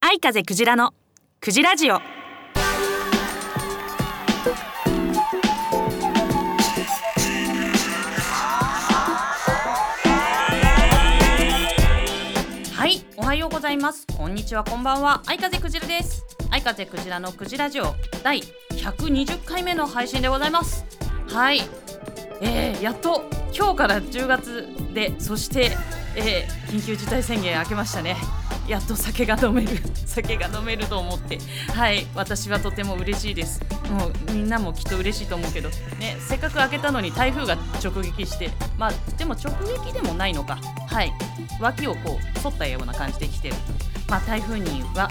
愛風クジラのクジラジオ。はいおはようございます。こんにちはこんばんは。愛風クジラです。愛風クジラのクジラジオ第120回目の配信でございます。はいえー、やっと今日から10月でそして、えー緊急事態宣言明けましたね。やっと酒が飲める 酒が飲めると思って。はい私はとても嬉しいです。もうみんなもきっと嬉しいと思うけど。ねせっかく開けたのに台風が直撃して。まあでも直撃でもないのか。はい脇をこう反ったような感じで来てる。まあ台風には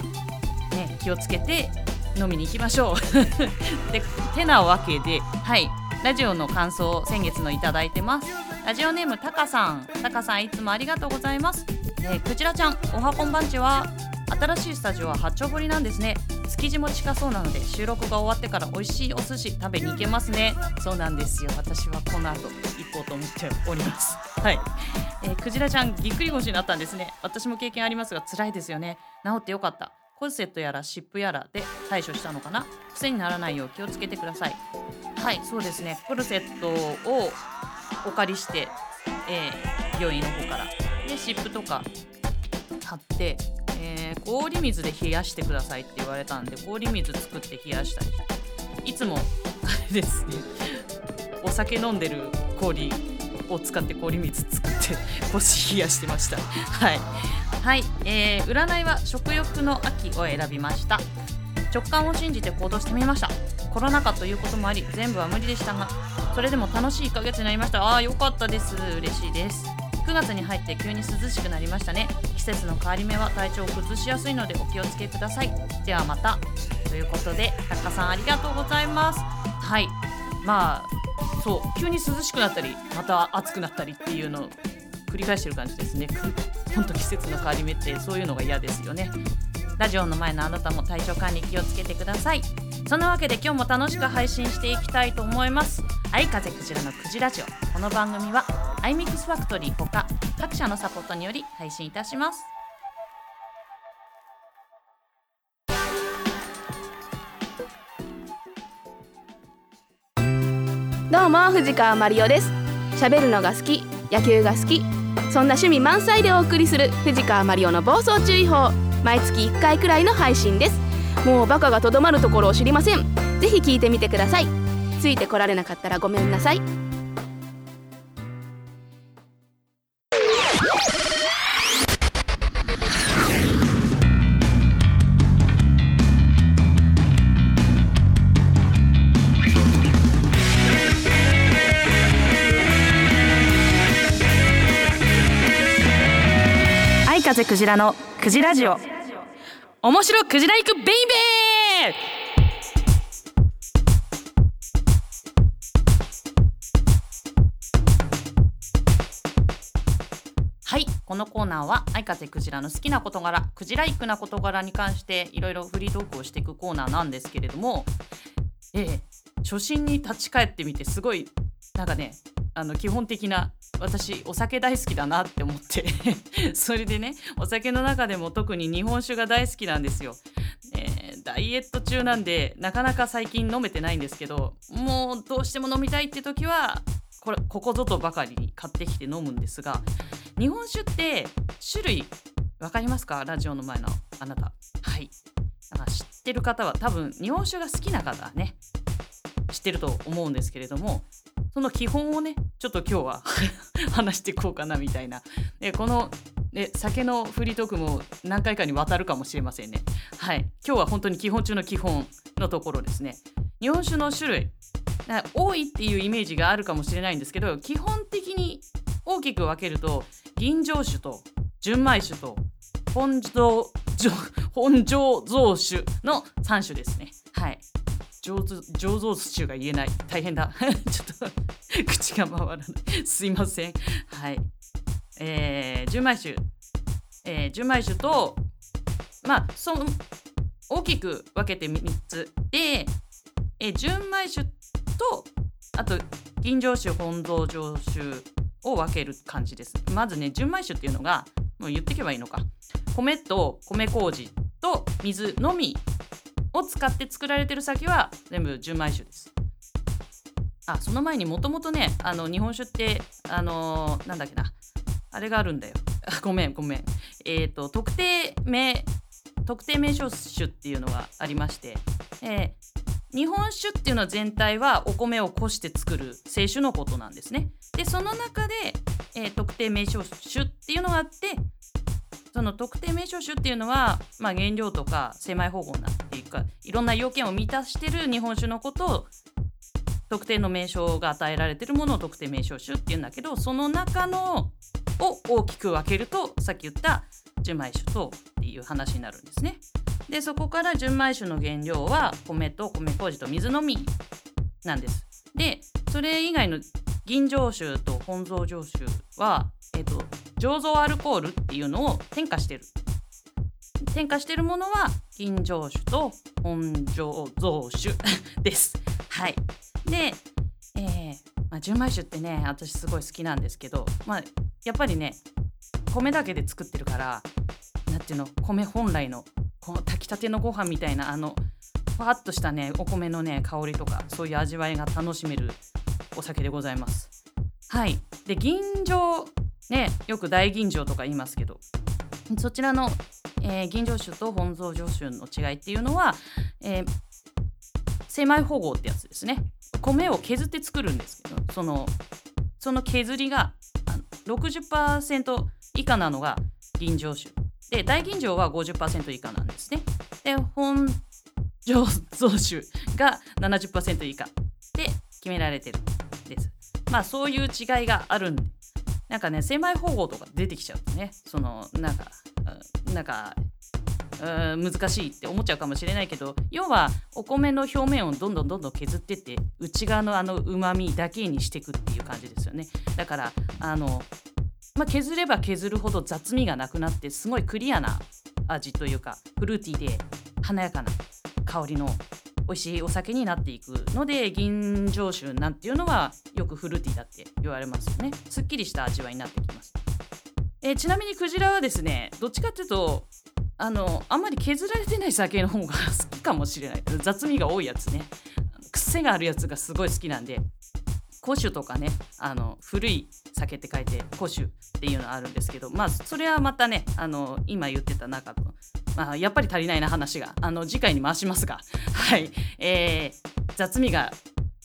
ね気をつけて飲みに行きましょう。でてなわけではい。ラジオの感想を先月のいただいてます。ラジオネームたかさん。たかさんいつもありがとうございます、えー、くじらちゃんおはこんばんちは。新しいスタジオは八丁堀なんですね。築地も近そうなので収録が終わってから美味しいお寿司食べに行けますね。そうなんですよ。私はこの後行こうと思っております。はい、えー、クジラちゃんぎっくり腰になったんですね。私も経験ありますが辛いですよね。治ってよかった。コルセットやら湿布やらで対処したのかな。癖にならないよう気をつけてください。はいそうですね。コルセットをお借りして、えー病院の方から。で湿布とか貼って、えー氷水で冷やしてくださいって言われたんで氷水作って冷やしたりいつもあれですね。お酒飲んでる氷を使って氷水作って 腰冷やしてました。はい。はい、えー占いは食欲の秋を選びました。直感を信じて行動してみました。コロナ禍ということもあり全部は無理でしたがそれでも楽しい1ヶ月になりました。ああよかったです。嬉しいです。9月に入って急に涼しくなりましたね。季節の変わり目は体調を崩しやすいのでお気をつけください。ではまた。ということでタカさんありがとうございます。はい。まあそう。急に涼しくなったりまた暑くなったりっていうのを繰り返してる感じですね。ほんと季節の変わり目ってそういうのが嫌ですよね。ラジオの前のあなたも体調管理気をつけてください。そんなわけで今日も楽しく配信していきたいと思います。愛風クジラのクジラジオ。この番組はアイミックスファクトリーほか各社のサポートにより配信いたします。どうも藤川マリオです。喋るのが好き野球が好き。そんな趣味満載でお送りする藤川マリオの暴走注意報。毎月1回くらいの配信です。もうバカがとどまるところを知りません。ぜひ聞いてみてください。ついてこられなかったらごめんなさい。風クジラのクジラジオ。面白クジラ行くベイベー！はいこのコーナーは愛風クジラの好きな事柄クジライクな事柄に関していろいろフリートークをしていくコーナーなんですけれどもええ初心に立ち返ってみてすごいなんかねあの基本的な私お酒大好きだなって思って それでねお酒の中でも特に日本酒が大好きなんですよ。えーダイエット中なんでなかなか最近飲めてないんですけどもうどうしても飲みたいって時はこれここぞとばかりに買ってきて飲むんですが日本酒って種類わかりますか？ラジオの前のあなた。はい。だから知ってる方は多分日本酒が好きな方はね知ってると思うんですけれどもその基本をねちょっと今日は 話していこうかなみたいな。でこの、ね、酒のフリートークも何回かにわたるかもしれませんね。はい。今日は本当に基本中の基本のところですね。日本酒の種類多いっていうイメージがあるかもしれないんですけど基本的に大きく分けると吟醸酒と純米酒と本醸本醸造酒の3種ですね。はい。醸造醸造酒が言えない。大変だ。ちょっと口が回らない。すいません。はい。えー、純米酒、えー、純米酒とまあその大きく分けて3つで、えー純米酒とあと吟醸酒本醸醸酒を分ける感じです。まずね純米酒っていうのがもう言ってけばいいのか。米と米麹と水のみを使って作られてる酒は全部純米酒です。あその前にもともとねあの日本酒ってあのーなんだっけな。あれがあるんだよ。ごめんごめん。えっ、と特定名特定名称酒っていうのがありまして、えー日本酒っていうのは全体はお米をこして作る清酒のことなんですね。でその中で、えー特定名称酒っていうのがあってその特定名称酒っていうのは、まあ、原料とか精米方法なんていうかいろんな要件を満たしてる日本酒のことを特定の名称が与えられてるものを特定名称酒っていうんだけどその中のを大きく分けるとさっき言った純米酒とっていう話になるんですね。でそこから純米酒の原料は米と米麹と水のみなんです。でそれ以外の吟醸酒と本醸醸酒は、えっと醸造アルコールっていうのを添加してる。添加してるものは吟醸酒と本醸造酒 です。はい。で、えーまあ、純米酒ってね私すごい好きなんですけど、まあ、やっぱりね米だけで作ってるからなんていうの米本来のこの炊きたてのご飯みたいなあのふわっとしたねお米のね香りとかそういう味わいが楽しめるお酒でございます。はい。で吟醸ねよく大吟醸とか言いますけど。そちらの、えー吟醸酒と本醸醸酒の違いっていうのは、えー精米保護ってやつですね。米を削って作るんですけどそのその削りが60%以下なのが吟醸酒。で大吟醸は50%以下なんですね。で本醸造酒が70%以下で決められてるんです。まあそういう違いがあるんですなんかね精米保護とか出てきちゃうとねそのなんかなんか難しいって思っちゃうかもしれないけど要はお米の表面をどんどんどんどん削ってって内側のあのうまみだけにしていくっていう感じですよね。だからあの、まあ、削れば削るほど雑味がなくなってすごいクリアな味というかフルーティーで華やかな香りの美味しいお酒になっていくので吟醸酒なんていうのはよくフルーティーだって言われますよね。すっきりした味わいになってきます。えーちなみにクジラはですねどっちかっていうとあのあんまり削られてない酒の方が好きかもしれない。雑味が多いやつね。癖があるやつがすごい好きなんで古酒とかねあの古い酒って書いて古酒っていうのあるんですけどまあそれはまたねあの今言ってた中と、まあ、やっぱり足りないな話が。あの次回に回しますが。はい、えー雑味が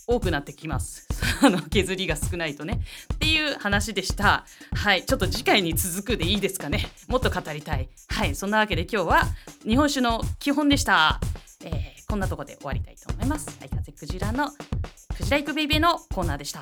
多くなってきます。あの削りが少ないとね。っていう話でした。はい。ちょっと次回に続くでいいですかね。もっと語りたい。はい。そんなわけで今日は日本酒の基本でした、えーこんなとこで終わりたいと思います。はい。風クジラのクジライクベイベーのコーナーでした。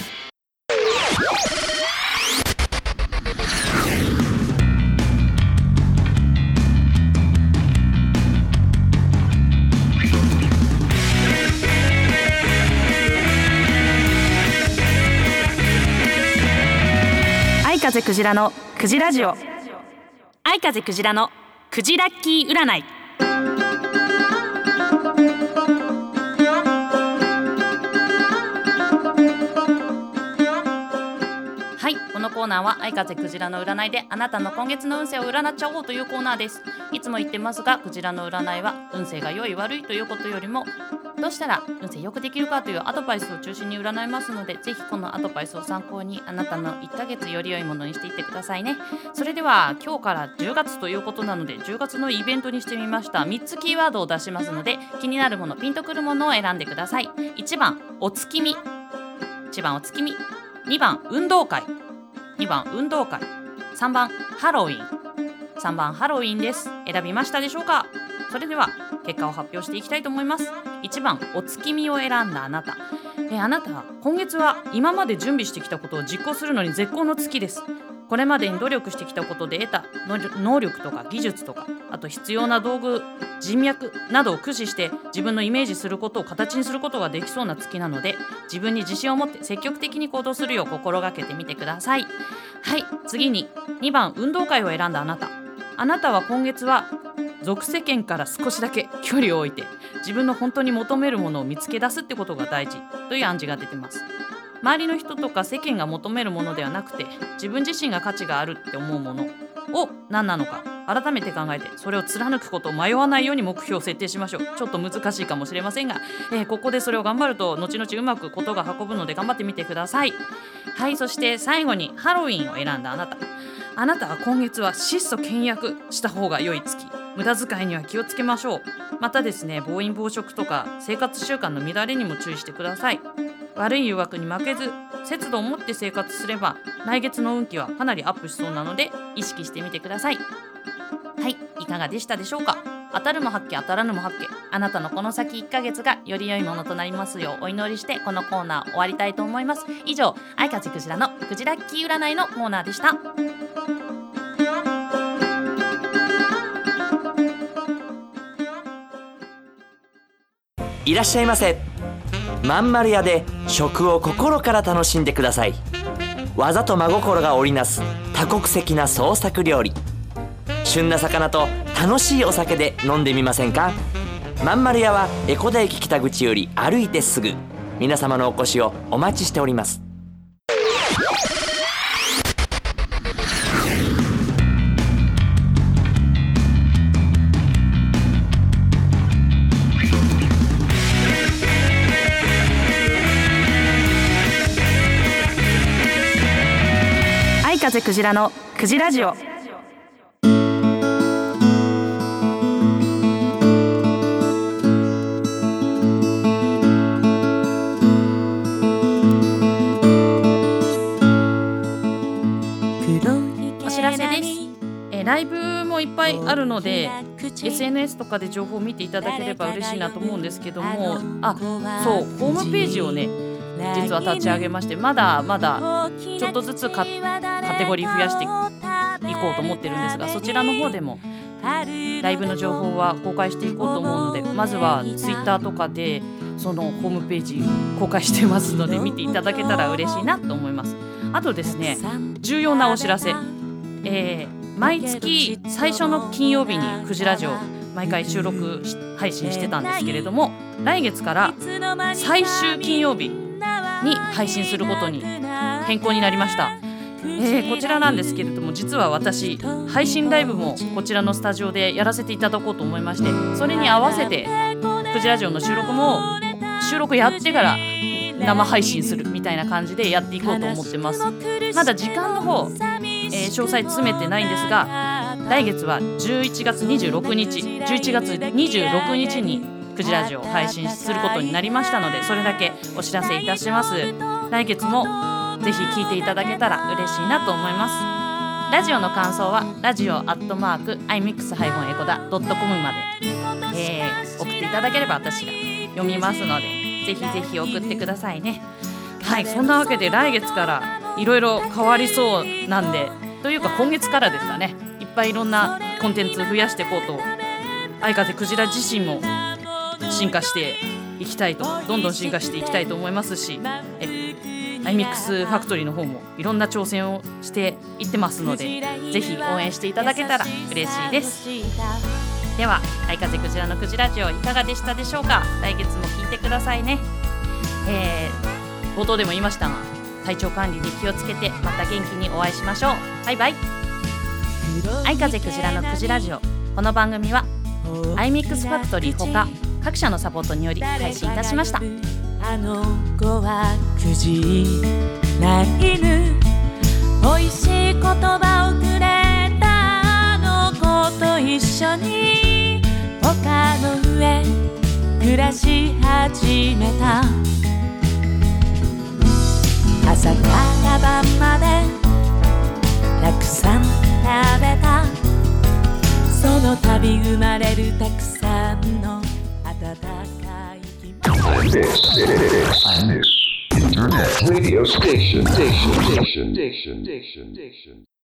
風クジラのクジラジオ。愛風クジラのクジラッキー占い。コーナーは愛風クジラの占いであなたの今月の運勢を占っちゃおうというコーナーです。いつも言ってますがクジラの占いは運勢が良い悪いということよりもどうしたら運勢よくできるかというアドバイスを中心に占いますのでぜひこのアドバイスを参考にあなたの1ヶ月より良いものにしていってくださいね。それでは今日から10月ということなので10月のイベントにしてみました。3つキーワードを出しますので気になるものピンとくるものを選んでください。1番お月見。1番お月見。2番運動会。2番運動会。3番ハロウィン。3番ハロウィンです。選びましたでしょうか？それでは結果を発表していきたいと思います。1番お月見を選んだあなた。えあなた今月は今まで準備してきたことを実行するのに絶好の月です。これまでに努力してきたことで得た能力とか技術とかあと必要な道具人脈などを駆使して自分のイメージすることを形にすることができそうな月なので自分に自信を持って積極的に行動するよう心がけてみてください。はい次に2番運動会を選んだあなた。あなたは今月は俗世間から少しだけ距離を置いて自分の本当に求めるものを見つけ出すってことが大事という暗示が出てます。周りの人とか世間が求めるものではなくて自分自身が価値があるって思うものを何なのか改めて考えてそれを貫くことを迷わないように目標を設定しましょう。ちょっと難しいかもしれませんが、えーここでそれを頑張ると後々うまくことが運ぶので頑張ってみてください。はいそして最後にハロウィンを選んだあなた。あなたは今月は質素倹約した方が良い月。無駄遣いには気をつけましょう。またですね暴飲暴食とか生活習慣の乱れにも注意してください。悪い誘惑に負けず節度を持って生活すれば来月の運気はかなりアップしそうなので意識してみてください。はいいかがでしたでしょうか？当たるも八卦当たらぬも八卦あなたのこの先1ヶ月がより良いものとなりますようお祈りしてこのコーナー終わりたいと思います。以上愛風クジラのクジラッキー占いのコーナーでした。いらっしゃいませ。まんまる屋で食を心から楽しんでください。技と真心が織りなす多国籍な創作料理。旬な魚と楽しいお酒で飲んでみませんか？まんまる屋は江古田駅北口より歩いてすぐ。皆様のお越しをお待ちしております。風クジラのクジラジオ。お知らせです、えーライブもいっぱいあるので SNS とかで情報を見ていただければ嬉しいなと思うんですけどもあそうホームページをね実は立ち上げましてまだまだちょっとずつカカテゴリー増やしていこうと思ってるんですがそちらの方でもライブの情報は公開していこうと思うのでまずは Twitter とかでそのホームページ公開してますので見ていただけたら嬉しいなと思います。あとですね重要なお知らせ、えー毎月最初の金曜日にクジラジオ毎回収録し配信してたんですけれども来月から最終金曜日に配信することに変更になりました、えーこちらなんですけれども実は私配信ライブもこちらのスタジオでやらせていただこうと思いましてそれに合わせてクジラジオの収録も収録やってから生配信するみたいな感じでやっていこうと思ってます。まだ時間の方、えー詳細詰めてないんですが来月は11月26日11月26日にクジラジオを配信することになりましたのでそれだけお知らせいたします。来月もぜひ聞いていただけたら嬉しいなと思います。ラジオの感想はラジオアットマーク iMix- エコダドットコムまで、えー送っていただければ私が読みますのでぜひぜひ送ってくださいね。はいそんなわけで来月からいろいろ変わりそうなんでというか今月からですかね。いっぱいいろんなコンテンツ増やしていこうと相風クジラ自身も進化していきたいとどんどん進化していきたいと思いますしえ iMix ファクトリーの方もいろんな挑戦をしていってますのでぜひ応援していただけたら嬉しいです。では相風クジラのクジラジオいかがでしたでしょうか？来月も聞いてくださいね。えー冒頭でも言いましたが体調管理に気をつけてまた元気にお会いしましょう。バイバイ。相風クジラのクジラジオ。この番組は iMix ファクトリーほか各社のサポートにより配信いたしました。あの子はくじら犬美味しい言葉をくれたあの子と一緒に丘の上暮らし始めた。朝から晩までたくさん食べた。その度生まれるたくさんの And this, this, this internet radio station, station, station, station, station.